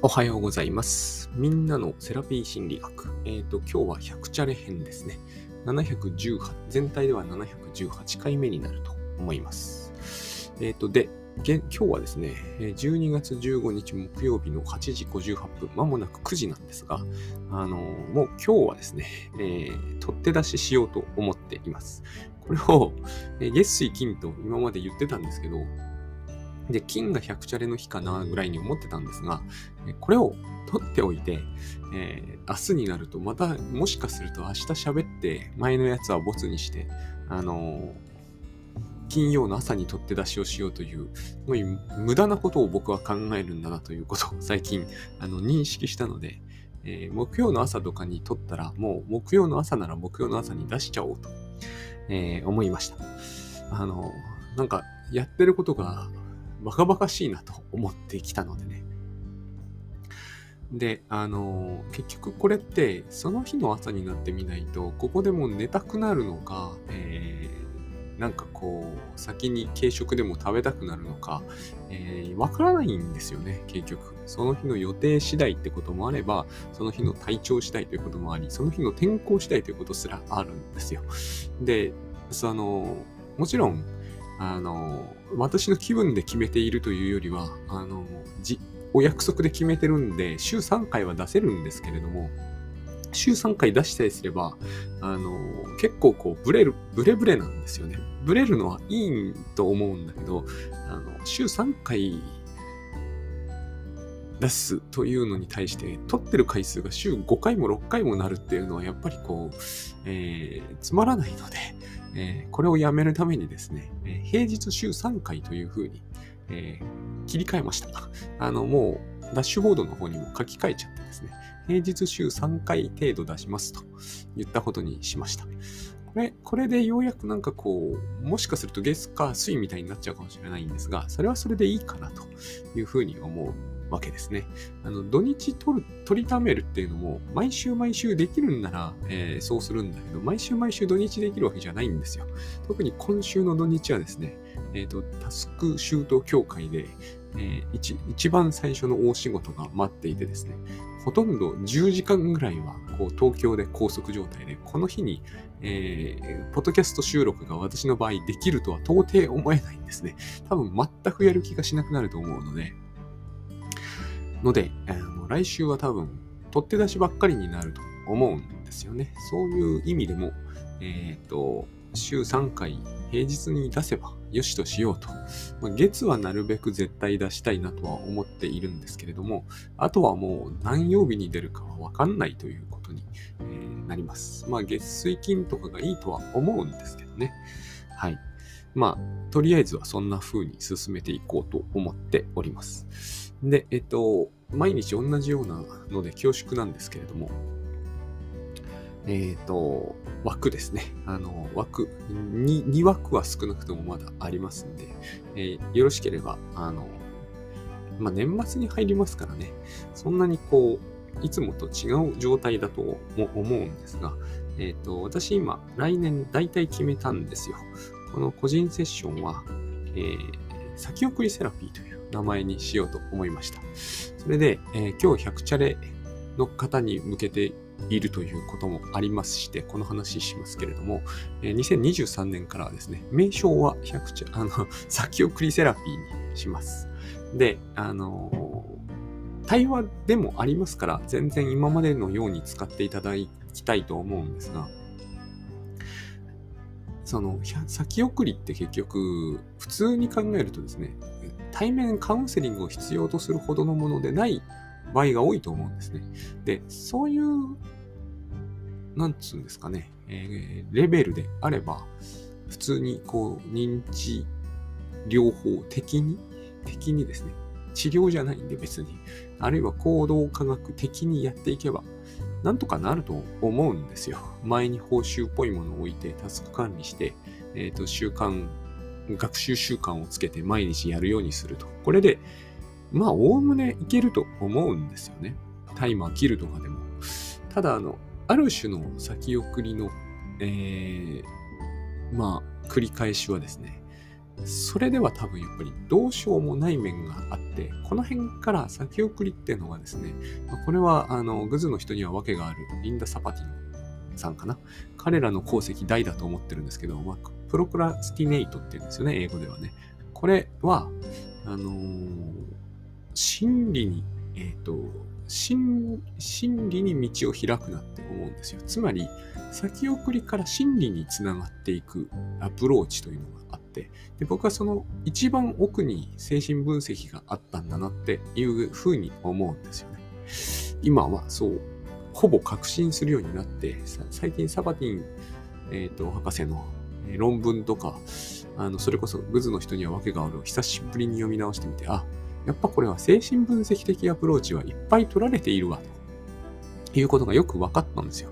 おはようございます。みんなのセラピー心理学。えっ、と、今日は100チャレ編ですね。718、全体では718回目になると思います。えっ、と、で、今日はですね、12月15日木曜日の8時58分、まもなく9時なんですが、あのーもう今日はですね、えー取って出ししようと思っています。これを、えー月水金と今まで言ってたんですけど、で、金が100チャレの日かなぐらいに思ってたんですが、これを取っておいて、えー明日になるとまたもしかすると明日喋って前のやつはボツにして、あのー金曜の朝に取って出しをしようという、すごい無駄なことを僕は考えるんだなということを 最近あの認識したので、えー木曜の朝とかに撮ったら、もう木曜の朝なら木曜の朝に出しちゃおうと、えー思いました。あの、なんかやってることがバカバカしいなと思ってきたのでね。で、あの、結局これってその日の朝になってみないと、ここでも寝たくなるのか、えーなんかこう、先に軽食でも食べたくなるのか、えーわからないんですよね、結局。その日の予定次第ってこともあれば、その日の体調次第ということもあり、その日の天候次第ということすらあるんですよ。で、その、もちろん、あの、私の気分で決めているというよりは、あの、じ、お約束で決めてるんで、週3回は出せるんですけれども、週3回出したりすれば、あの、結構こう、ブレる、ブレブレなんですよね。ブレるのはいいと思うんだけど、あの、週3回出すというのに対して、撮ってる回数が週5回も6回もなるっていうのは、やっぱりこう、えーつまらないので、えーこれをやめるためにですね、えー平日週3回というふうに、えー切り替えました。あの、もう、ダッシュボードの方にも書き換えちゃってですね、平日週3回程度出しますと言ったことにしました。これ、これでようやくなんかこう、もしかすると月火水みたいになっちゃうかもしれないんですが、それはそれでいいかなというふうに思うわけですね。あの、土日取る、取りためるっていうのも、毎週毎週できるんなら、えーそうするんだけど、毎週毎週土日できるわけじゃないんですよ。特に今週の土日はですね、えっ、と、タスクシュート協会で、えー一一番最初の大仕事が待っていてですね、ほとんど10時間ぐらいはこう東京で拘束状態で、この日に、えーポッドキャスト収録が私の場合できるとは到底思えないんですね。多分全くやる気がしなくなると思うので、ので、来週は多分取って出しばっかりになると思うんですよね。そういう意味でも、えっ、と、週3回平日に出せばよしとしようと。まあ、月はなるべく絶対出したいなとは思っているんですけれども、あとはもう何曜日に出るかはわかんないということに、えーなります。まあ月水金とかがいいとは思うんですけどね。はい。まあ、とりあえずはそんな風に進めていこうと思っております。で、えっと、毎日同じようなので恐縮なんですけれども、えっ、と、枠ですね。あの、枠2、2枠は少なくともまだありますんで、えーよろしければ、あの、まあ、年末に入りますからね、そんなにこう、いつもと違う状態だとも思うんですが、えっ、と、私今、来年大体決めたんですよ。この個人セッションは、え先送りセラピーという名前にしようと思いました。それで、えー今日100チャレの方に向けているということもありますして、この話しますけれども、えー2023年からはですね、名称は100チャ、あの、先送りセラピーにします。で、あのー対話でもありますから、全然今までのように使っていただきたいと思うんですが、その、先送りって結局、普通に考えるとですね、対面カウンセリングを必要とするほどのものでない場合が多いと思うんですね。で、そういう、なんつうんですかね、えーレベルであれば、普通にこう、認知療法的に、的にですね、治療じゃないんで別に、あるいは行動科学的にやっていけば、なんとかなると思うんですよ。前に報酬っぽいものを置いて、タスク管理して、えっ、と、習慣、学習習慣をつけて毎日やるようにすると。これで、まあ、おおむねいけると思うんですよね。タイマー切るとかでも。ただ、あの、ある種の先送りの、えーまあ、繰り返しはですね、それでは多分やっぱりどうしようもない面があって、この辺から先送りっていうのはですね、これはあのグズの人には訳があるリンダ・サパティンさんかな。彼らの功績大だと思ってるんですけど、まあ、プロクラスティネイトって言うんですよね、英語ではね。これは、あのー、真理に、えっ、ー、と、真理に道を開くなって思うんですよ。つまり、先送りから真理につながっていくアプローチというのがあって、で僕はその一番奥に精神分析があったんだなっていうふうに思うんですよね。今はそう、ほぼ確信するようになって、最近サバティン、えーと、博士の論文とか、あのそれこそグズの人には訳があるを久しぶりに読み直してみて、あ、やっぱこれは精神分析的アプローチはいっぱい取られているわ、ということがよく分かったんですよ。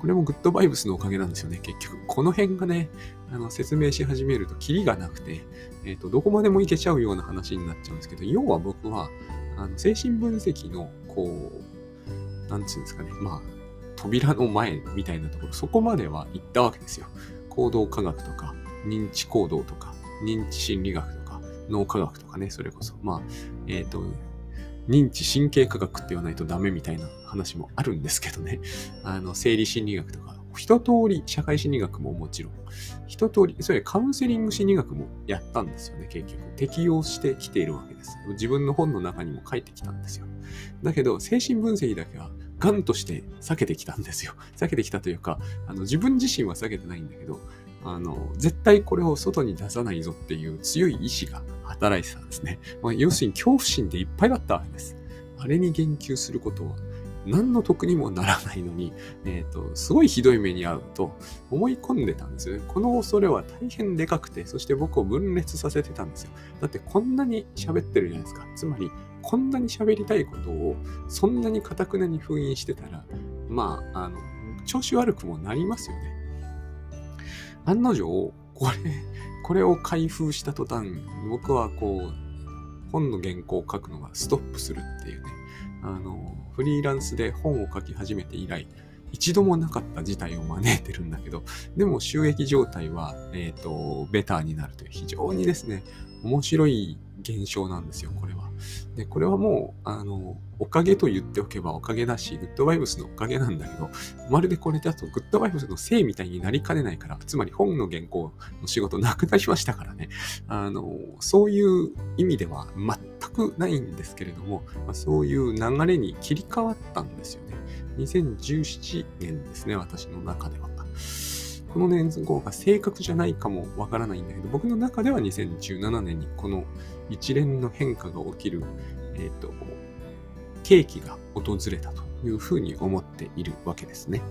これもグッドバイブスのおかげなんですよね、結局。この辺がね、あの説明し始めるとキリがなくて、えっ、ー、と、どこまでもいけちゃうような話になっちゃうんですけど、要は僕は、あの精神分析の、こう、なんつうんですかね、まあ、扉の前みたいなところ、そこまでは行ったわけですよ。行動科学とか、認知行動とか、認知心理学とか、脳科学とかね、それこそ。まあ、えっ、ー、と、認知神経科学って言わないとダメみたいな話もあるんですけどね。あの、生理心理学とか、一通り社会心理学ももちろん、一通り、それカウンセリング心理学もやったんですよね、結局。適用してきているわけです。自分の本の中にも書いてきたんですよ。だけど、精神分析だけは、ガンとして避けてきたんですよ。避けてきたというか、あの自分自身は避けてないんだけど、あの、絶対これを外に出さないぞっていう強い意志が働いてたんですね。まあ、要するに恐怖心でいっぱいだったわけです。あれに言及することは何の得にもならないのに、えっ、ー、と、すごいひどい目に遭うと思い込んでたんですよね。この恐れは大変でかくて、そして僕を分裂させてたんですよ。だってこんなに喋ってるじゃないですか。つまり、こんなに喋りたいことをそんなにかたくなに封印してたら、まあ、あの、調子悪くもなりますよね。案の定、これ、これを開封した途端、僕はこう、本の原稿を書くのがストップするっていうね、あの、フリーランスで本を書き始めて以来、一度もなかった事態を招いてるんだけど、でも収益状態は、えっ、ー、と、ベターになるという非常にですね、面白い現象なんですよ、これは。で、これはもう、あの、おかげと言っておけばおかげだし、グッドバイブスのおかげなんだけど、まるでこれだとグッドバイブスのせいみたいになりかねないから、つまり本の原稿の仕事なくなりましたからね。あの、そういう意味では全くないんですけれども、まあ、そういう流れに切り替わったんですよね。2017年ですね、私の中では。この年号が正確じゃないかもわからないんだけど、僕の中では2017年にこの一連の変化が起きる、えっ、ー、と、契機が訪れたというふうに思っているわけですね。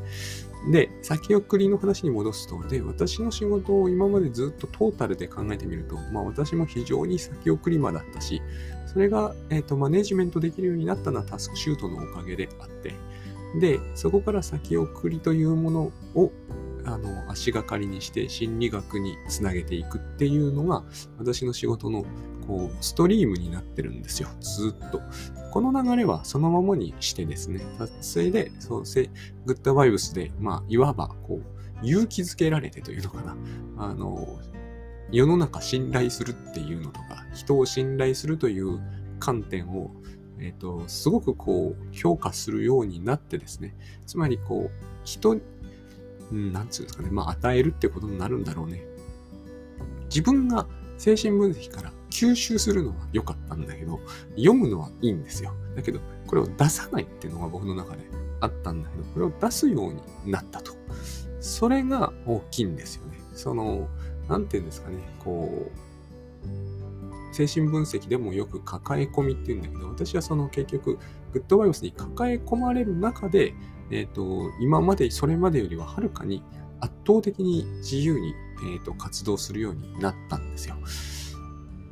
で、先送りの話に戻すと、で、私の仕事を今までずっとトータルで考えてみると、まあ私も非常に先送り魔だったし、それが、えっ、ー、と、マネジメントできるようになったのはタスクシュートのおかげであって、で、そこから先送りというものをあの足がかりにして心理学につなげていくっていうのが私の仕事のこうストリームになってるんですよ。ずっと。この流れはそのままにしてですね、それで、そうせ、グッドバイブスで、まあ、いわば、こう、勇気づけられてというのかな。あの、世の中信頼するっていうのとか、人を信頼するという観点を、えっ、と、すごくこう、評価するようになってですね、つまりこう、人、なんつうんですかね、まあ、与えるってことになるんだろうね。自分が精神分析から吸収するのは良かったんだけど、読むのはいいんですよ。だけど、これを出さないっていうのが僕の中であったんだけど、これを出すようになったと。それが大きいんですよね。その、なんていうんですかね、こう、精神分析でもよく抱え込みっていうんだけど、私はその結局、グッドバイオスに抱え込まれる中で、えっ、ー、と、今まで、それまでよりははるかに圧倒的に自由に、えーと、活動するようになったんですよ。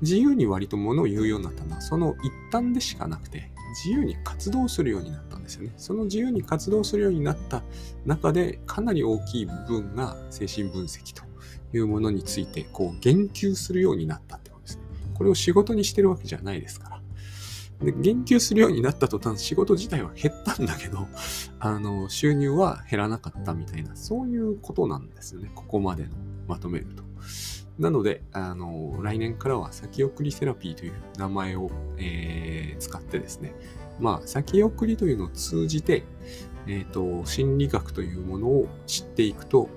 自由に割と物を言うようになったのは、その一端でしかなくて、自由に活動するようになったんですよね。その自由に活動するようになった中で、かなり大きい部分が精神分析というものについて、こう、言及するようになったってことですね。これを仕事にしてるわけじゃないですから。で、言及するようになった途端、仕事自体は減ったんだけど、あの、収入は減らなかったみたいな、そういうことなんですよね。ここまでのまとめると。なので、あの、来年からは先送りセラピーという名前を、えー、使ってですね、まあ、先送りというのを通じて、えっ、ー、と、心理学というものを知っていくと、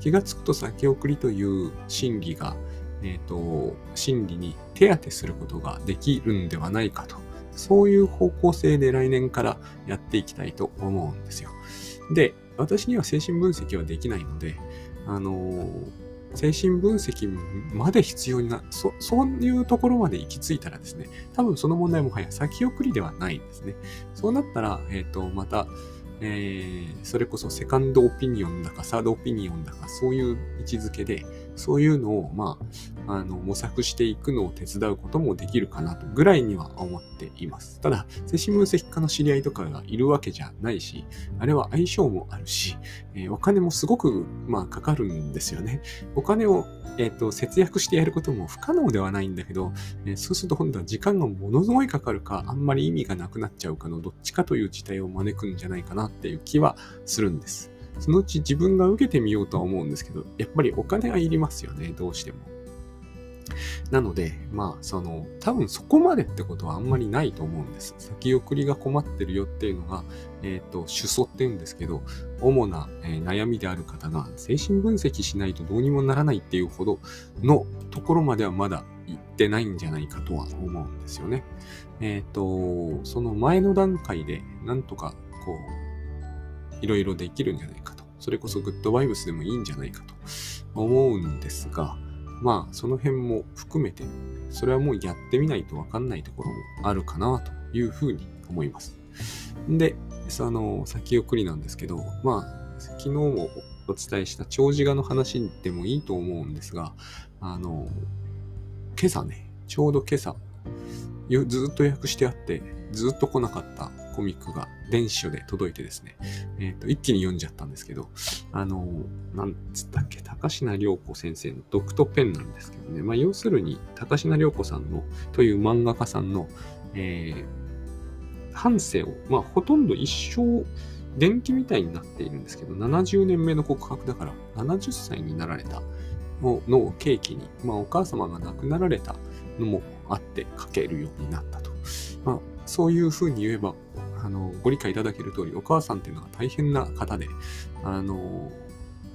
気がつくと先送りという心理が、えっ、ー、と、心理に手当てすることができるんではないかと。そういう方向性で来年からやっていきたいと思うんですよ。で、私には精神分析はできないので、あのー精神分析まで必要にな、る、そういうところまで行き着いたらですね、多分その問題もはや先送りではないんですね。そうなったら、えっ、ー、と、また、えー、それこそセカンドオピニオンだかサードオピニオンだかそういう位置づけで、そういうのを、まあ、あの、模索していくのを手伝うこともできるかなとぐらいには思っています。ただ、精神分析家の知り合いとかがいるわけじゃないし、あれは相性もあるし、えー、お金もすごく、まあ、かかるんですよね。お金を、えっ、ー、と、節約してやることも不可能ではないんだけど、えー、そうすると今度は時間がものすごいかかるか、あんまり意味がなくなっちゃうかのどっちかという事態を招くんじゃないかなっていう気はするんです。そのうち自分が受けてみようとは思うんですけど、やっぱりお金はいりますよね、どうしても。なので、まあ、その、多分そこまでってことはあんまりないと思うんです。先送りが困ってるよっていうのが、えっ、ー、と、主訴って言うんですけど、主な、え、悩みである方が精神分析しないとどうにもならないっていうほどのところまではまだ行ってないんじゃないかとは思うんですよね。えっ、ー、と、その前の段階でなんとかこう、いろいろできるんじゃないかと。それこそグッドバイブスでもいいんじゃないかと思うんですが、まあ、その辺も含めて、それはもうやってみないとわかんないところもあるかなというふうに思います。で、その、先送りなんですけど、まあ、昨日もお伝えした長寿画の話でもいいと思うんですが、あの、今朝ね、ちょうど今朝、ずっと予約してあって、ずっと来なかったコミックが電子書で届いてですね、えっ、ー、と、一気に読んじゃったんですけど、あの、なんつったっけ、高階涼子先生のドクトペンなんですけどね、まあ、要するに、高階涼子さんの、という漫画家さんの、えー、半生を、まあ、ほとんど一生、電気みたいになっているんですけど、70年目の告白だから、70歳になられたのの契機に、まあ、お母様が亡くなられたのもあって書けるようになったと。まあ、そういうふうに言えば、あの、ご理解いただける通り、お母さんっていうのは大変な方で、あの、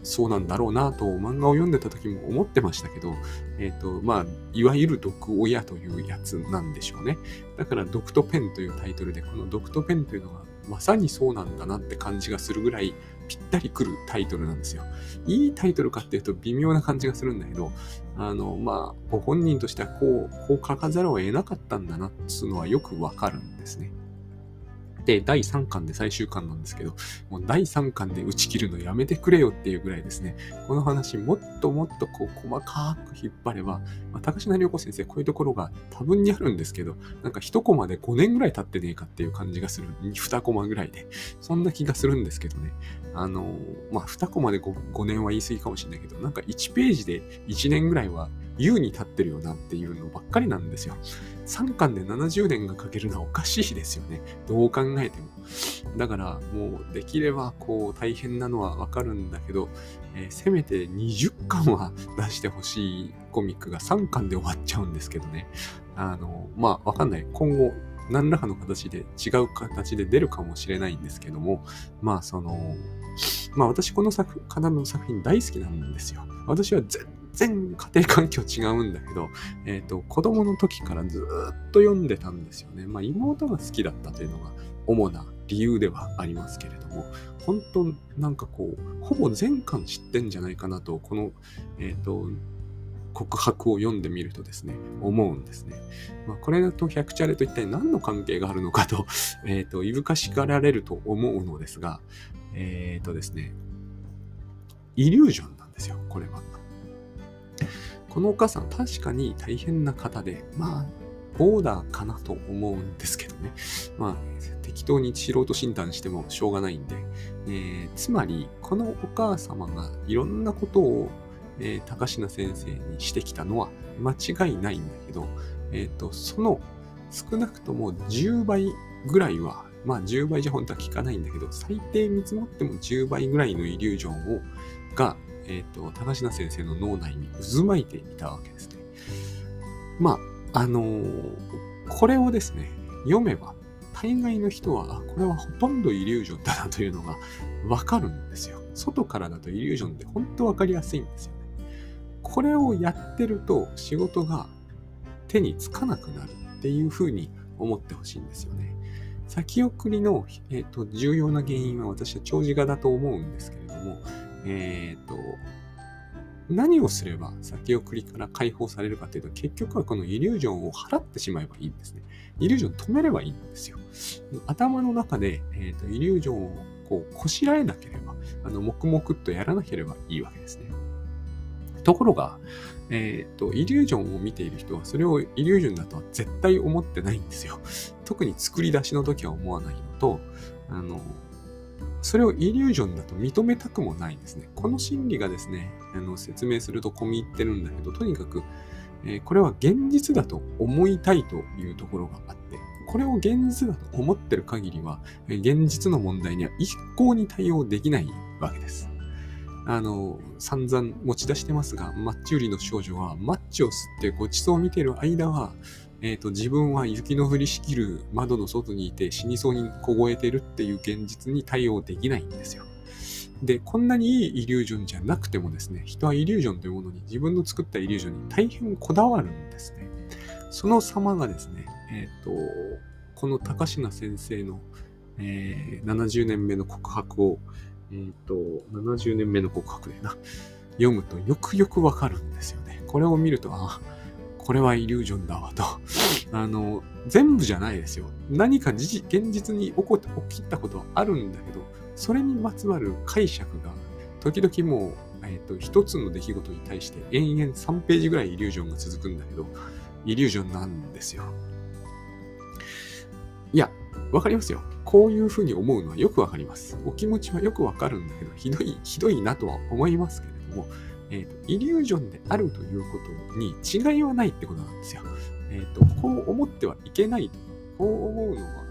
そうなんだろうなと漫画を読んでた時も思ってましたけど、えっ、ー、と、まあ、いわゆる毒親というやつなんでしょうね。だから、ドクトペンというタイトルで、このドクトペンというのはまさにそうなんだなって感じがするぐらいぴったりくるタイトルなんですよ。いいタイトルかっていうと微妙な感じがするんだけど、あの、まあ、ご本人としてはこう、こう書かざるを得なかったんだなっつうのはよくわかるんですね。で、第3巻で最終巻なんですけど、もう第3巻で打ち切るのやめてくれよっていうぐらいですね、この話もっともっとこう細かく引っ張れば、まあ、高階良子先生こういうところが多分にあるんですけど、なんか1コマで5年ぐらい経ってねえかっていう感じがする。2コマぐらいで。そんな気がするんですけどね。あのー、まあ、2コマで 5, 5年は言い過ぎかもしれないけど、なんか1ページで1年ぐらいは優に立ってるよなっていうのばっかりなんですよ。3巻で70年が書けるのはおかしいですよね。どう考えても。だから、もうできればこう大変なのはわかるんだけど、えー、せめて20巻は出してほしいコミックが3巻で終わっちゃうんですけどね。あの、まあわかんない。今後、何らかの形で違う形で出るかもしれないんですけども、まあその、まあ私この作、方の作品大好きなんですよ。私は絶全家庭環境違うんだけど、えっ、ー、と、子供の時からずっと読んでたんですよね。まあ、妹が好きだったというのが主な理由ではありますけれども、本当なんかこう、ほぼ全巻知ってんじゃないかなと、この、えっ、ー、と、告白を読んでみるとですね、思うんですね。まあ、これだと百チャレと一体何の関係があるのかと、えっ、ー、と、いぶかしがられると思うのですが、えっ、ー、とですね、イリュージョンなんですよ、これは。このお母さん確かに大変な方で、まあ、ボーダーかなと思うんですけどね。まあ、適当に素人診断してもしょうがないんで、えー、つまり、このお母様がいろんなことを、えー、高階先生にしてきたのは間違いないんだけど、えっ、ー、と、その少なくとも10倍ぐらいは、まあ10倍じゃ本当は効かないんだけど、最低見積もっても10倍ぐらいのイリュージョンを、が、えっ、と、高階先生の脳内に渦巻いていたわけですね。まあ、あのーこれをですね、読めば、大概の人は、これはほとんどイリュージョンだなというのがわかるんですよ。外からだとイリュージョンって本当わかりやすいんですよね。これをやってると仕事が手につかなくなるっていうふうに思ってほしいんですよね。先送りの、えーと、重要な原因は私は長寿画だと思うんですけれども、えっ、ー、と、何をすれば先送りから解放されるかというと、結局はこのイリュージョンを払ってしまえばいいんですね。イリュージョン止めればいいんですよ。頭の中で、えーと、イリュージョンをこうこしらえなければ、あの黙々とやらなければいいわけですね。ところが、えっ、ー、と、イリュージョンを見ている人は、それをイリュージョンだとは絶対思ってないんですよ。特に作り出しの時は思わないのと、あの、それをイリュージョンだと認めたくもないんですね。この心理がですね、あの説明すると込み入ってるんだけど、とにかく、えー、これは現実だと思いたいというところがあって、これを現実だと思ってる限りは、現実の問題には一向に対応できないわけです。あの、散々持ち出してますが、マッチ売りの少女はマッチを吸ってごちそうを見ている間は、え、ー、と、自分は雪の降りしきる窓の外にいて死にそうに凍えてるっていう現実に対応できないんですよ。で、こんなにいいイリュージョンじゃなくてもですね、人はイリュージョンというものに自分の作ったイリュージョンに大変こだわるんですね。その様がですね、え、ー、と、この高階先生の、えー、70年目の告白を、えっ、ー、と、70年目の告白でな、読むとよくよくわかるんですよね。これを見ると、ああ、これはイリュージョンだわと。あの、全部じゃないですよ。何か現実に起こ起きたことはあるんだけど、それにまつわる解釈が、時々もう、えっ、ー、と、一つの出来事に対して延々3ページぐらいイリュージョンが続くんだけど、イリュージョンなんですよ。いや、わかりますよ。こういうふうに思うのはよくわかります。お気持ちはよくわかるんだけど、ひどい、ひどいなとは思いますけれども、えっ、ー、と、イリュージョンであるということに違いはないってことなんですよ。えっ、ー、と、こう思ってはいけない、こう思うのは、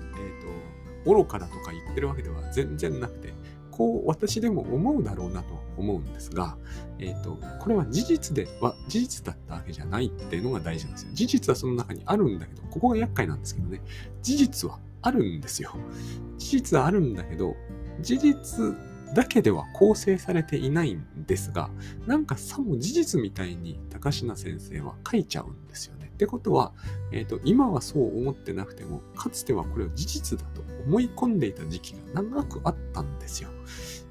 えっ、ー、と、愚かだとか言ってるわけでは全然なくて、こう私でも思うだろうなと思うんですが、えっ、と、これは事実では、事実だったわけじゃないっていうのが大事なんですよ。事実はその中にあるんだけど、ここが厄介なんですけどね、事実はあるんですよ。事実はあるんだけど、事実だけでは構成されていないんですが、なんかさも事実みたいに高階先生は書いちゃうんですよね。ってことは、え、ー、と、今はそう思ってなくても、かつてはこれを事実だと思い込んでいた時期が長くあったんですよ。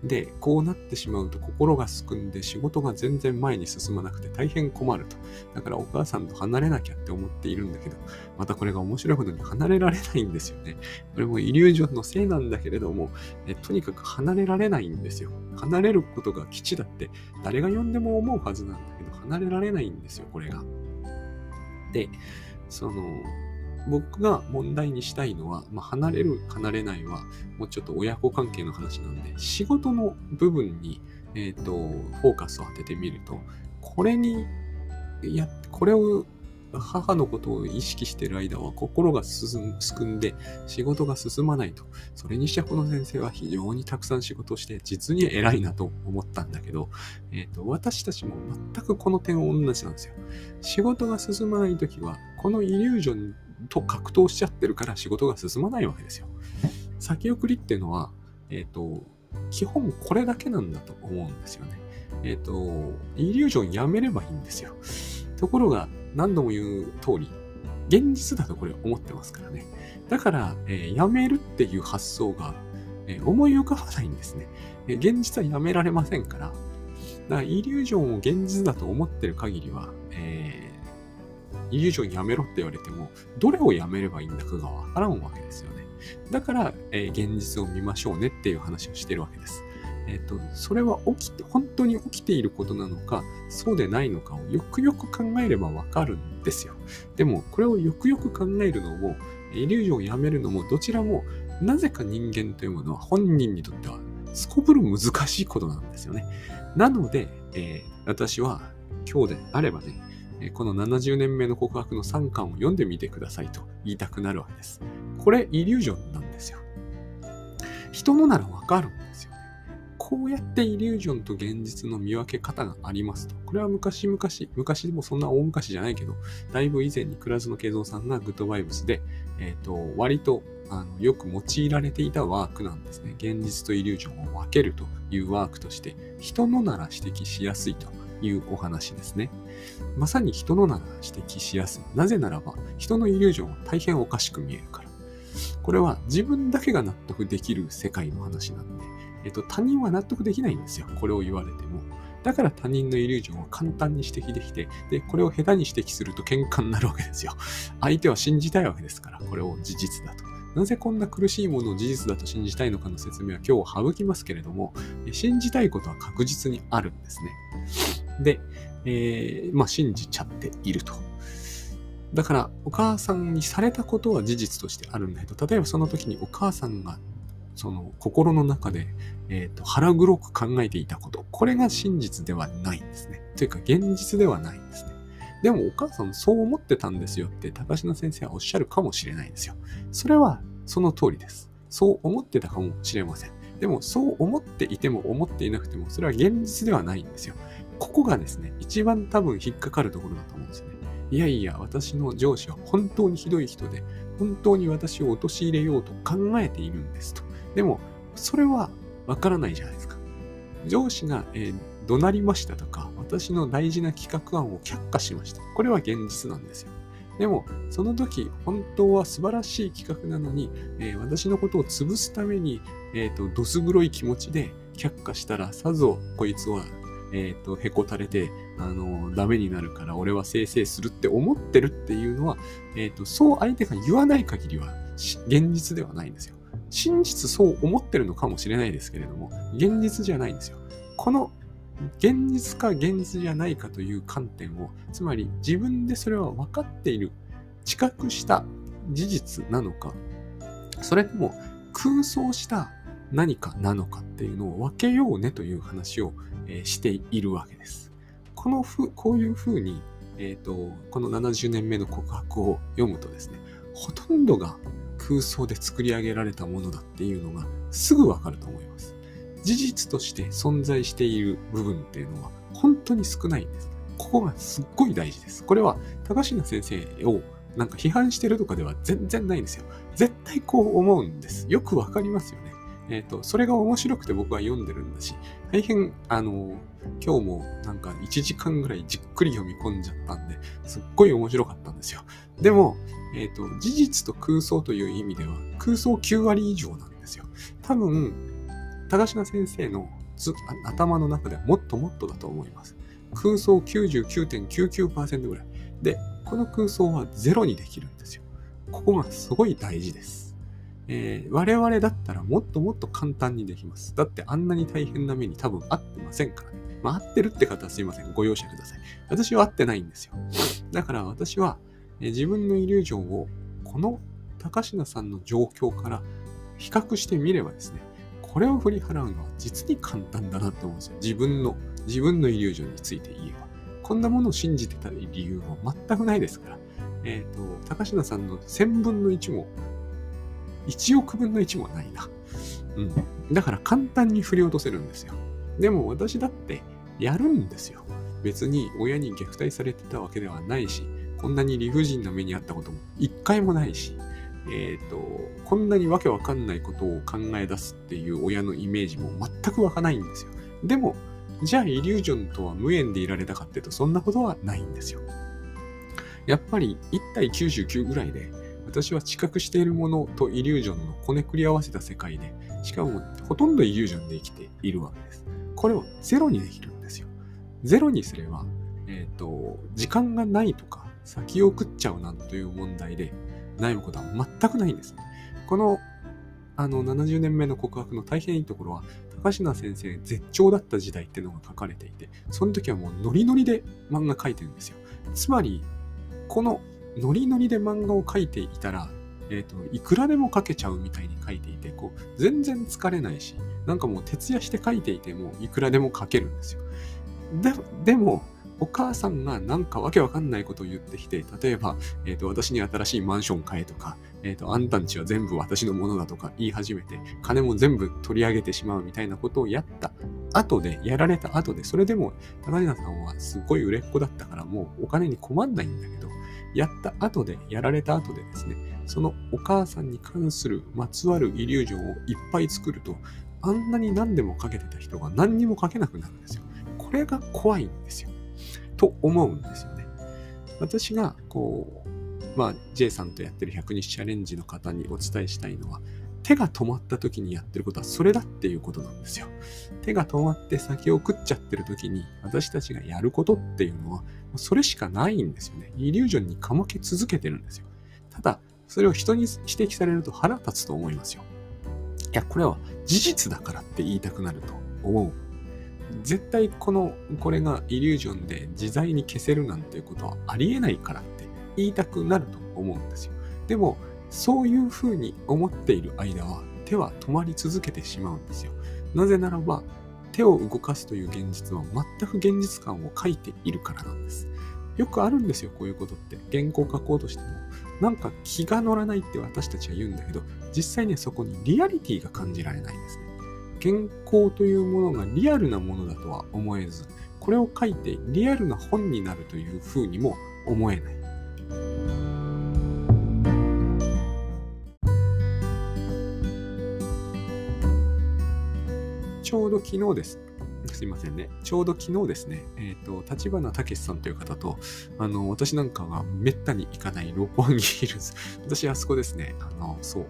で、こうなってしまうと心がすくんで仕事が全然前に進まなくて大変困ると。だからお母さんと離れなきゃって思っているんだけど、またこれが面白いことに離れられないんですよね。これもイリュージョンのせいなんだけれども、えとにかく離れられないんですよ。離れることが基地だって誰が呼んでも思うはずなんだけど、離れられないんですよ、これが。で、その、僕が問題にしたいのは、まあ、離れる、離れないは、もうちょっと親子関係の話なんで、仕事の部分に、えっ、ー、と、フォーカスを当ててみると、これに、や、これを母のことを意識している間は心がすくんで仕事が進まないと。それにしてこの先生は非常にたくさん仕事をして実に偉いなと思ったんだけど、えっ、ー、と、私たちも全くこの点同じなんですよ。仕事が進まないときは、このイリュージョンと格闘しちゃってるから仕事が進まないわけですよ。先送りっていうのは、えっ、ー、と、基本これだけなんだと思うんですよね。えっ、ー、と、イリュージョンやめればいいんですよ。ところが、何度も言う通り、現実だとこれ思ってますからね。だから、えー、やめるっていう発想が、えー、思い浮かばないんですね。えー、現実はやめられませんから。だから、イリュージョンを現実だと思ってる限りは、えー、イリュージョンやめろって言われても、どれをやめればいいんだかがわからんわけですよね。だから、えー、現実を見ましょうねっていう話をしてるわけです。えっ、と、それは起きて、本当に起きていることなのか、そうでないのかをよくよく考えればわかるんですよ。でも、これをよくよく考えるのも、イリュージョンをやめるのも、どちらも、なぜか人間というものは本人にとっては、すこぶる難しいことなんですよね。なので、えー、私は今日であればね、この70年目の告白の3巻を読んでみてくださいと言いたくなるわけです。これ、イリュージョンなんですよ。人のならわかるん。こうやってイリュージョンと現実の見分け方がありますと。これは昔々、昔でもそんな大昔じゃないけど、だいぶ以前に倉津の慶三さんがグッドバイブスで、えっ、ー、と、割とあのよく用いられていたワークなんですね。現実とイリュージョンを分けるというワークとして、人のなら指摘しやすいというお話ですね。まさに人のなら指摘しやすい。なぜならば、人のイリュージョンは大変おかしく見えるから。これは自分だけが納得できる世界の話なんで、えっと、他人は納得できないんですよ。これを言われても。だから他人のイリュージョンを簡単に指摘できて、で、これを下手に指摘すると喧嘩になるわけですよ。相手は信じたいわけですから、これを事実だと。なぜこんな苦しいものを事実だと信じたいのかの説明は今日省きますけれども、信じたいことは確実にあるんですね。で、えー、まあ信じちゃっていると。だから、お母さんにされたことは事実としてあるんだけど、例えばその時にお母さんがその心の中で、えーと、腹黒く考えていたこと、これが真実ではないんですね。というか現実ではないんですね。でもお母さんそう思ってたんですよって高階先生はおっしゃるかもしれないですよ。それはその通りです。そう思ってたかもしれません。でもそう思っていても思っていなくてもそれは現実ではないんですよ。ここがですね、一番多分引っかかるところだと思うんですよね。いやいや、私の上司は本当にひどい人で、本当に私を陥れようと考えているんですと。でも、それはわからないじゃないですか。上司が、えー、怒鳴りましたとか、私の大事な企画案を却下しました。これは現実なんですよ。でも、その時、本当は素晴らしい企画なのに、えー、私のことを潰すために、えっ、ー、と、どす黒い気持ちで却下したら、さぞこいつは、えっ、と、へこたれて、あの、ダメになるから俺は生成するって思ってるっていうのは、えっ、と、そう相手が言わない限りは、現実ではないんですよ。真実そう思ってるのかもしれないですけれども、現実じゃないんですよ。この現実か現実じゃないかという観点を、つまり自分でそれは分かっている、知覚した事実なのか、それとも空想した何かなのかっていうのを分けようねという話を、えー、しているわけです。このふ、こういうふうに、えっ、ー、と、この70年目の告白を読むとですね、ほとんどが空想で作り上げられたものだっていうのがすぐわかると思います。事実として存在している部分っていうのは本当に少ないんです。ここがすっごい大事です。これは高階先生をなんか批判してるとかでは全然ないんですよ。絶対こう思うんです。よくわかりますよね。えっ、ー、と、それが面白くて僕は読んでるんだし、大変、あの、今日もなんか1時間ぐらいじっくり読み込んじゃったんで、すっごい面白かったんですよ。でも、えっ、ー、と、事実と空想という意味では、空想9割以上なんですよ。多分、高階先生の頭の中ではもっともっとだと思います。空想99.99%ぐらい。で、この空想はゼロにできるんですよ。ここがすごい大事です。えー、我々だったらもっともっと簡単にできます。だってあんなに大変な目に多分合ってませんからね。まあ合ってるって方はすいません。ご容赦ください。私は合ってないんですよ。だから私は、え自分のイリュージョンをこの高階さんの状況から比較してみればですね、これを振り払うのは実に簡単だなと思うんですよ。自分の、自分のイリュージョンについて言えば。こんなものを信じてた理由は全くないですから。えっ、ー、と、高階さんの1000分の1も、1億分の1もないな。うん。だから簡単に振り落とせるんですよ。でも私だってやるんですよ。別に親に虐待されてたわけではないし、こんなに理不尽な目にあったことも一回もないし、えっ、ー、と、こんなにわけわかんないことを考え出すっていう親のイメージも全く湧かないんですよ。でも、じゃあイリュージョンとは無縁でいられたかっていうと、そんなことはないんですよ。やっぱり1対99ぐらいで、私は知覚しているものとイリュージョンのこねくり合わせた世界で、しかもほとんどイリュージョンで生きているわけです。これをゼロにできる。ゼロにすれば、え、ー、と、時間がないとか、先を食っちゃうなんという問題で悩むことは全くないんですね。このあの70年目の告白の大変いいところは高階先生絶頂だった時代っていうのが書かれていてその時はもうノリノリで漫画描いてるんですよ。つまりこのノリノリで漫画を描いていたらえ、ー、と、いくらでも描けちゃうみたいに書いていて、こう、全然疲れないし、なんかもう徹夜して書いていても、いくらでも書けるんですよ。ででも、お母さんがなんかわけわかんないことを言ってきて、例えば、えっ、ー、と、私に新しいマンション買えとか、えっ、ー、と、あんたんちは全部私のものだとか言い始めて、金も全部取り上げてしまうみたいなことをやった後で、やられた後で、それでも高島さんはすごい売れっ子だったからもうお金に困んないんだけど、やった後で、やられた後でですね、そのお母さんに関するまつわるイリュージョンをいっぱい作ると、あんなに何でもかけてた人が何にもかけなくなるんですよ。れが怖いんですよ。と思うんですよね。私が、こう、まあ、J さんとやってる100日チャレンジの方にお伝えしたいのは、手が止まった時にやってることはそれだっていうことなんですよ。手が止まって先を食っちゃってる時に私たちがやることっていうのはそれしかないんですよね。イリュージョンにかまけ続けてるんですよ。ただ、それを人に指摘されると腹立つと思いますよ。いや、これは事実だからって言いたくなると思う。絶対この、これがイリュージョンで自在に消せるなんていうことはありえないからって言いたくなると思うんですよ。でも、そういうふうに思っている間は手は止まり続けてしまうんですよ。なぜならば、手を動かすという現実は全く現実感を書いているからなんです。よくあるんですよ、こういうことって。原稿書こうとしても。なんか気が乗らないって私たちは言うんだけど、実際ね、そこにリアリティが感じられないんですね。原稿というものがリアルなものだとは思えず、これを書いてリアルな本になるというふうにも思えない。ちょうど昨日です。すいませんね。ちょうど昨日ですね、えっ、ー、と、立花武さんという方と、あの、私なんかがめったに行かない六本木ヒルズ。私、あそこですね、あの、そう、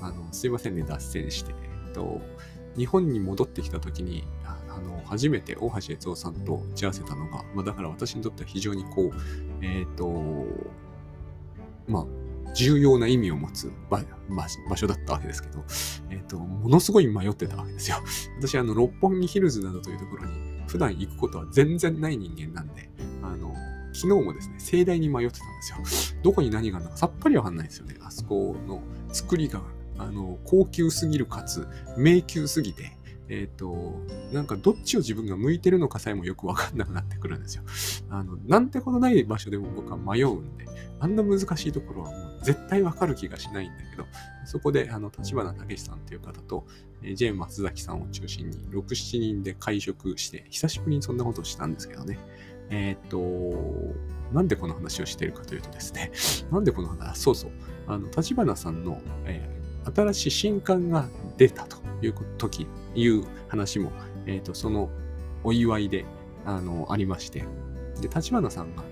あの、すいませんね、脱線して、えっ、ー、と、日本に戻ってきた時に、あの、初めて大橋悦夫さんと打ち合わせたのが、まあ、だから私にとっては非常にこう、えっ、ー、と、まあ、重要な意味を持つ場所だったわけですけど、えっ、ー、と、ものすごい迷ってたわけですよ。私、あの、六本木ヒルズなどというところに普段行くことは全然ない人間なんで、あの、昨日もですね、盛大に迷ってたんですよ。どこに何があるのかさっぱりわかんないですよね。あそこの作りが、あの、高級すぎるかつ、迷宮すぎて、えっ、ー、と、なんかどっちを自分が向いてるのかさえもよくわかんなくなってくるんですよ。あの、なんてことない場所でも僕は迷うんで、あんな難しいところはもう絶対わかる気がしないんだけど、そこで、あの、立花武さんという方と、えー、J 松崎さんを中心に、6、7人で会食して、久しぶりにそんなことをしたんですけどね。えー、っと、なんでこの話をしているかというとですね、なんでこの話、そうそう、あの、立花さんの、えー、新しい新刊が出たという時、いう話も、えっ、と、そのお祝いで、あの、ありまして、で、立花さんが、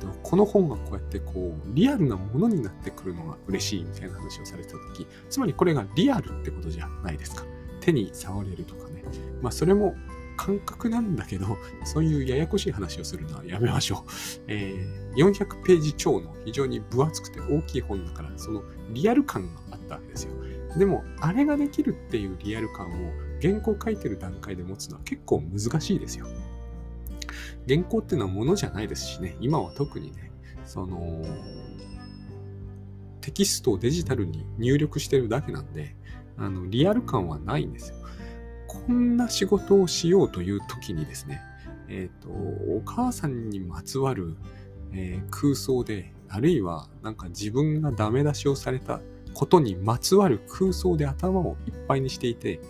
と、この本がこうやってこう、リアルなものになってくるのが嬉しいみたいな話をされてた時、つまりこれがリアルってことじゃないですか。手に触れるとかね。まあそれも感覚なんだけど、そういうややこしい話をするのはやめましょう。えー、400ページ超の非常に分厚くて大きい本だから、そのリアル感がったわけですよ。でも、あれができるっていうリアル感を原稿書いてる段階で持つのは結構難しいですよ。原稿っていうのはものじゃないですしね、今は特にね、その、テキストをデジタルに入力してるだけなんで、あの、リアル感はないんですよ。こんな仕事をしようという時にですね、えっ、ー、と、お母さんにまつわる、えー、空想で、あるいはなんか自分がダメ出しをされたことにまつわる空想で頭をいっぱいにしていて、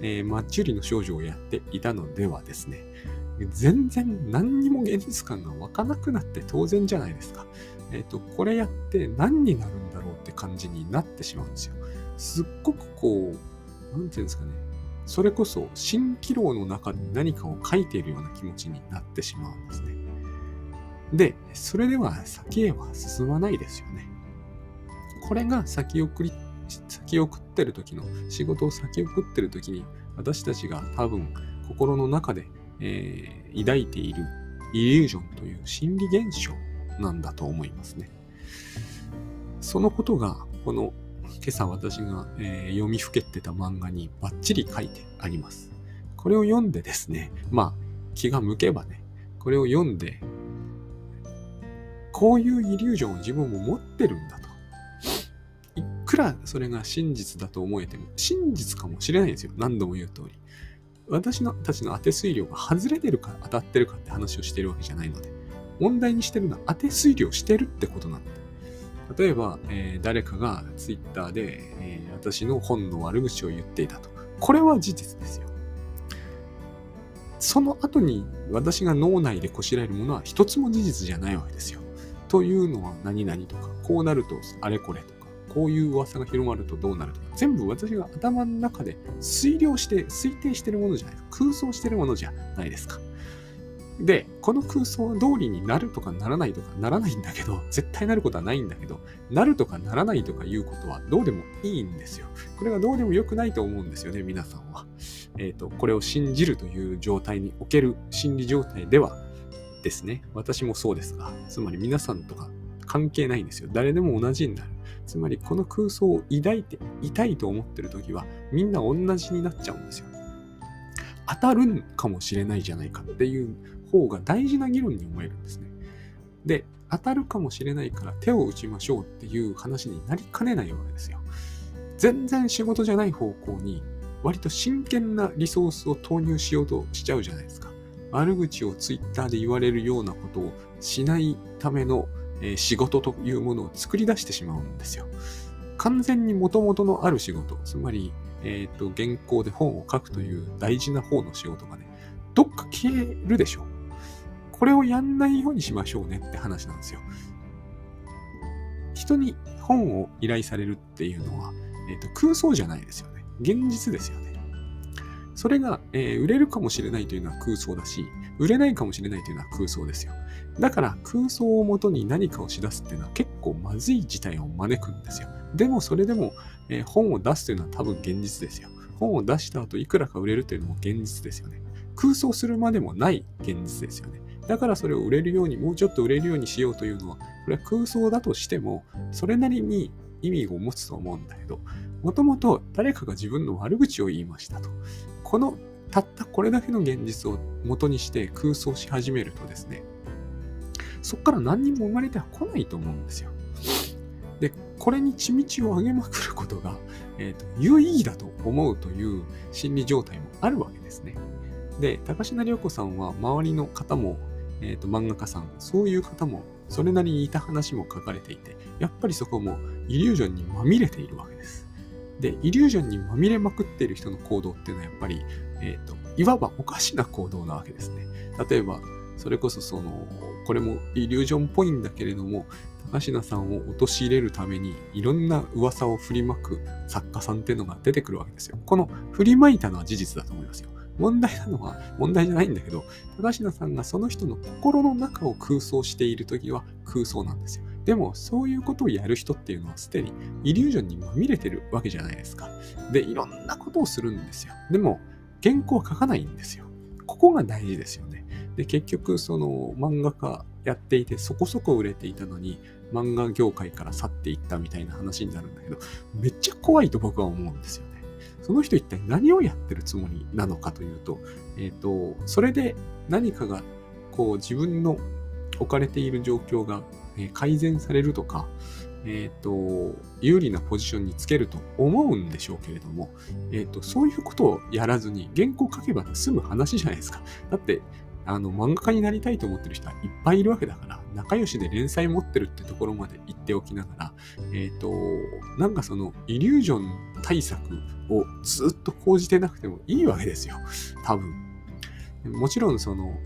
えー、マッチュリの少女をやっていたのではですね、全然何にも現実感が湧かなくなって当然じゃないですか。えっ、ー、と、これやって何になるんだろうって感じになってしまうんですよ。すっごくこう、なんていうんですかね。それこそ蜃気楼の中で何かを書いているような気持ちになってしまうんですね。で、それでは先へは進まないですよね。これが先送り、先送ってる時の、仕事を先送ってる時に、私たちが多分心の中でえー、抱いているイリュージョンという心理現象なんだと思いますね。そのことが、この今朝私が、えー、読みふけってた漫画にバッチリ書いてあります。これを読んでですね、まあ気が向けばね、これを読んで、こういうイリュージョンを自分も持ってるんだと。くらそれが真実だと思えても、真実かもしれないんですよ。何度も言う通り。私のたちの当て推量が外れてるか当たってるかって話をしてるわけじゃないので、問題にしてるのは当て推量してるってことなので。例えば、えー、誰かがツイッターで、えー、私の本の悪口を言っていたと。これは事実ですよ。その後に私が脳内でこしらえるものは一つも事実じゃないわけですよ。というのは何々とか、こうなるとあれこれと、こういう噂が広まるとどうなるとか、全部私が頭の中で推量して、推定してるものじゃないですか。空想してるものじゃないですか。で、この空想通りになるとかならないとかならないんだけど、絶対なることはないんだけど、なるとかならないとかいうことはどうでもいいんですよ。これがどうでもよくないと思うんですよね、皆さんは。えっ、ー、と、これを信じるという状態における心理状態ではですね、私もそうですが、つまり皆さんとか関係ないんですよ。誰でも同じになる。つまりこの空想を抱いていたいと思ってる時はみんな同じになっちゃうんですよ。当たるんかもしれないじゃないかっていう方が大事な議論に思えるんですね。で、当たるかもしれないから手を打ちましょうっていう話になりかねないわけですよ。全然仕事じゃない方向に割と真剣なリソースを投入しようとしちゃうじゃないですか。悪口をツイッターで言われるようなことをしないための、えー、仕事というものを作り出してしまうんですよ。完全に元々のある仕事、つまり、えっ、ー、と、原稿で本を書くという大事な方の仕事がね、どっか消えるでしょう。これをやんないようにしましょうねって話なんですよ。人に本を依頼されるっていうのは、えっ、ー、と、空想じゃないですよね。現実ですよね。それが、えー、売れるかもしれないというのは空想だし、売れないかもしれないというのは空想ですよ。だから空想をもとに何かをしだすっていうのは結構まずい事態を招くんですよ。でもそれでも、えー、本を出すというのは多分現実ですよ。本を出した後いくらか売れるというのも現実ですよね。空想するまでもない現実ですよね。だからそれを売れるように、もうちょっと売れるようにしようというのは、これは空想だとしても、それなりに意味を持つと思うんだけど、もともと誰かが自分の悪口を言いましたと。このたったこれだけの現実を元にして空想し始めるとですね、そこから何にも生まれては来ないと思うんですよ。で、これに血道を上げまくることが、えーと、有意義だと思うという心理状態もあるわけですね。で、高階涼子さんは周りの方も、えーと漫画家さん、そういう方もそれなりに似た話も書かれていて、やっぱりそこもイリュージョンにまみれているわけです。で、イリュージョンにまみれまくっている人の行動っていうのはやっぱり、えっ、ー、と、いわばおかしな行動なわけですね。例えば、それこそその、これもイリュージョンっぽいんだけれども、高階さんを陥れるためにいろんな噂を振りまく作家さんっていうのが出てくるわけですよ。この振りまいたのは事実だと思いますよ。問題なのは、問題じゃないんだけど、高階さんがその人の心の中を空想しているときは空想なんですよ。でも、そういうことをやる人っていうのはすでにイリュージョンにまみれてるわけじゃないですか。で、いろんなことをするんですよ。でも、原稿は書かないんですよ。ここが大事ですよね。で、結局、その漫画家やっていてそこそこ売れていたのに、漫画業界から去っていったみたいな話になるんだけど、めっちゃ怖いと僕は思うんですよね。その人一体何をやってるつもりなのかというと、えっ、ー、と、それで何かがこう自分の置かれている状況が改善されるとか、えっ、ー、と、有利なポジションにつけると思うんでしょうけれども、えっ、ー、と、そういうことをやらずに原稿書けば済む話じゃないですか。だって、あの、漫画家になりたいと思ってる人はいっぱいいるわけだから、仲良しで連載持ってるってところまで言っておきながら、えっ、ー、と、なんかその、イリュージョン対策をずっと講じてなくてもいいわけですよ。多分。もちろんその、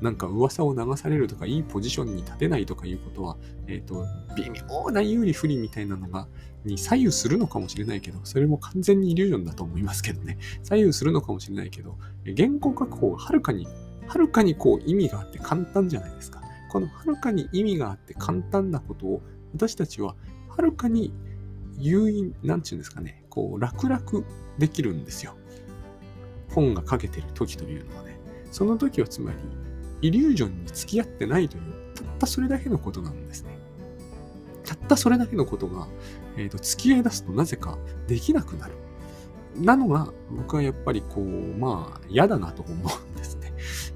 なんか噂を流されるとか、いいポジションに立てないとかいうことは、えっ、ー、と、微妙な有利不利みたいなのが、に左右するのかもしれないけど、それも完全にイリュージョンだと思いますけどね。左右するのかもしれないけど、原稿確保がはるかに、はるかにこう意味があって簡単じゃないですか。このはるかに意味があって簡単なことを、私たちははるかに誘引、なんちゅうんですかね、こう楽々できるんですよ。本が書けてる時というのはね。その時はつまり、イリュージョンに付き合ってないという、たったそれだけのことなんですね。たったそれだけのことが、えっ、ー、と、付き合い出すとなぜかできなくなる。なのが、僕はやっぱりこう、まあ、嫌だなと思う。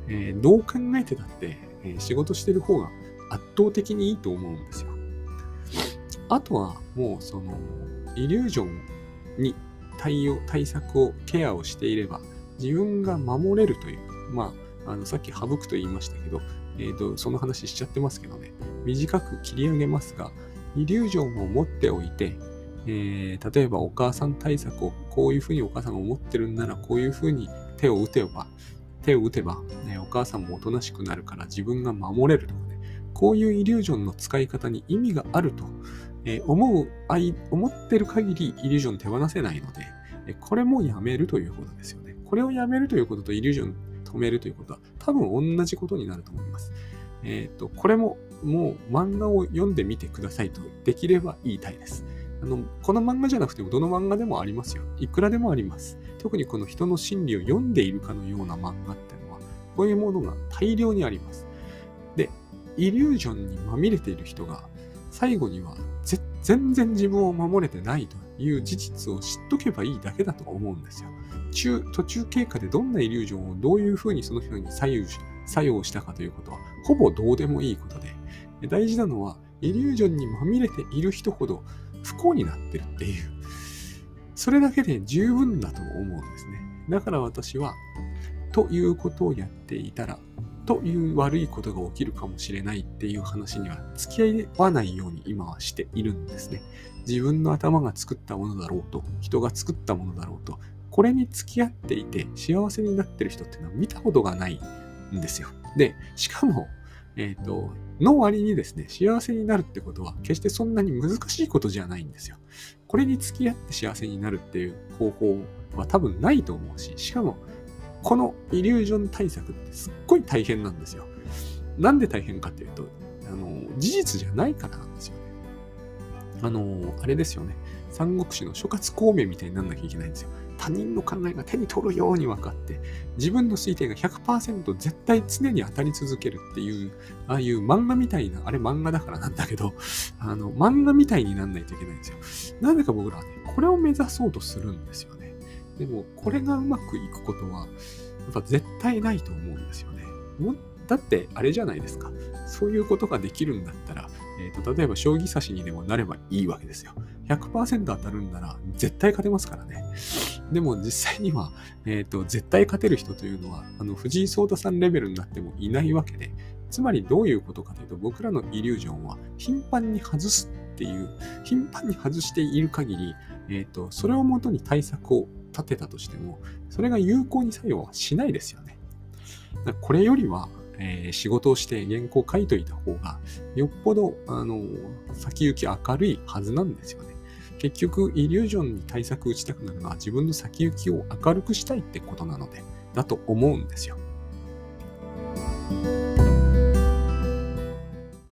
えー、どう考えてだって、えー、仕事してる方が圧倒的にいいと思うんですよ。あとは、もうその、イリュージョンに対応、対策を、ケアをしていれば、自分が守れるという、まあ、あのさっき省くと言いましたけど、えーと、その話しちゃってますけどね、短く切り上げますが、イリュージョンを持っておいて、えー、例えばお母さん対策をこういうふうにお母さんが思ってるんならこういうふうに手を打てば、手を打てば、ね、お母さんもおとなしくなるから自分が守れるとかね、こういうイリュージョンの使い方に意味があると、えー、思う、思ってる限りイリュージョン手放せないので、えこれもやめるということですよね。これをやめるということとイリュージョン止めるということは多分同じことになると思います。えっ、と、これももう漫画を読んでみてくださいとできれば言いたいです。あの、この漫画じゃなくてもどの漫画でもありますよ。いくらでもあります。特にこの人の心理を読んでいるかのような漫画っていうのは、こういうものが大量にあります。で、イリュージョンにまみれている人が、最後には全然自分を守れてないという事実を知っとけばいいだけだと思うんですよ。中途中経過でどんなイリュージョンをどういうふうにその人に左右作用したかということは、ほぼどうでもいいことで、大事なのは、イリュージョンにまみれている人ほど不幸になってるっていう、それだけで十分だと思うんですね。だから私は、ということをやっていたら、という悪いことが起きるかもしれないっていう話には付き合わないように今はしているんですね。自分の頭が作ったものだろうと、人が作ったものだろうと、これに付き合っていて幸せになってる人っていうのは見たことがないんですよ。で、しかも、えっ、ー、と、の割にですね、幸せになるってことは決してそんなに難しいことじゃないんですよ。これに付き合って幸せになるっていう方法は多分ないと思うし、しかも、このイリュージョン対策ってすっごい大変なんですよ。なんで大変かっていうと、あの、事実じゃないからなんですよね。あの、あれですよね。三国志の諸葛孔明みたいになんなきゃいけないんですよ。他人の考えが手に取るように分かって、自分の推定が100%絶対常に当たり続けるっていう、ああいう漫画みたいな、あれ漫画だからなんだけど、あの、漫画みたいになんないといけないんですよ。なぜか僕らはね、これを目指そうとするんですよね。でも、これがうまくいくことは、やっぱ絶対ないと思うんですよね。だって、あれじゃないですか。そういうことができるんだったら、えーと、例えば将棋指しにでもなればいいわけですよ。100%当たるんなら絶対勝てますからね。でも実際には、えーと、絶対勝てる人というのはあの藤井聡太さんレベルになってもいないわけで、つまりどういうことかというと僕らのイリュージョンは頻繁に外すっていう、頻繁に外している限り、えーと、それをもとに対策を立てたとしても、それが有効に作用はしないですよね。これよりは、えー、仕事をして原稿を書いといた方が、よっぽど、あの、先行き明るいはずなんですよね。結局、イリュージョンに対策打ちたくなるのは自分の先行きを明るくしたいってことなので、だと思うんですよ。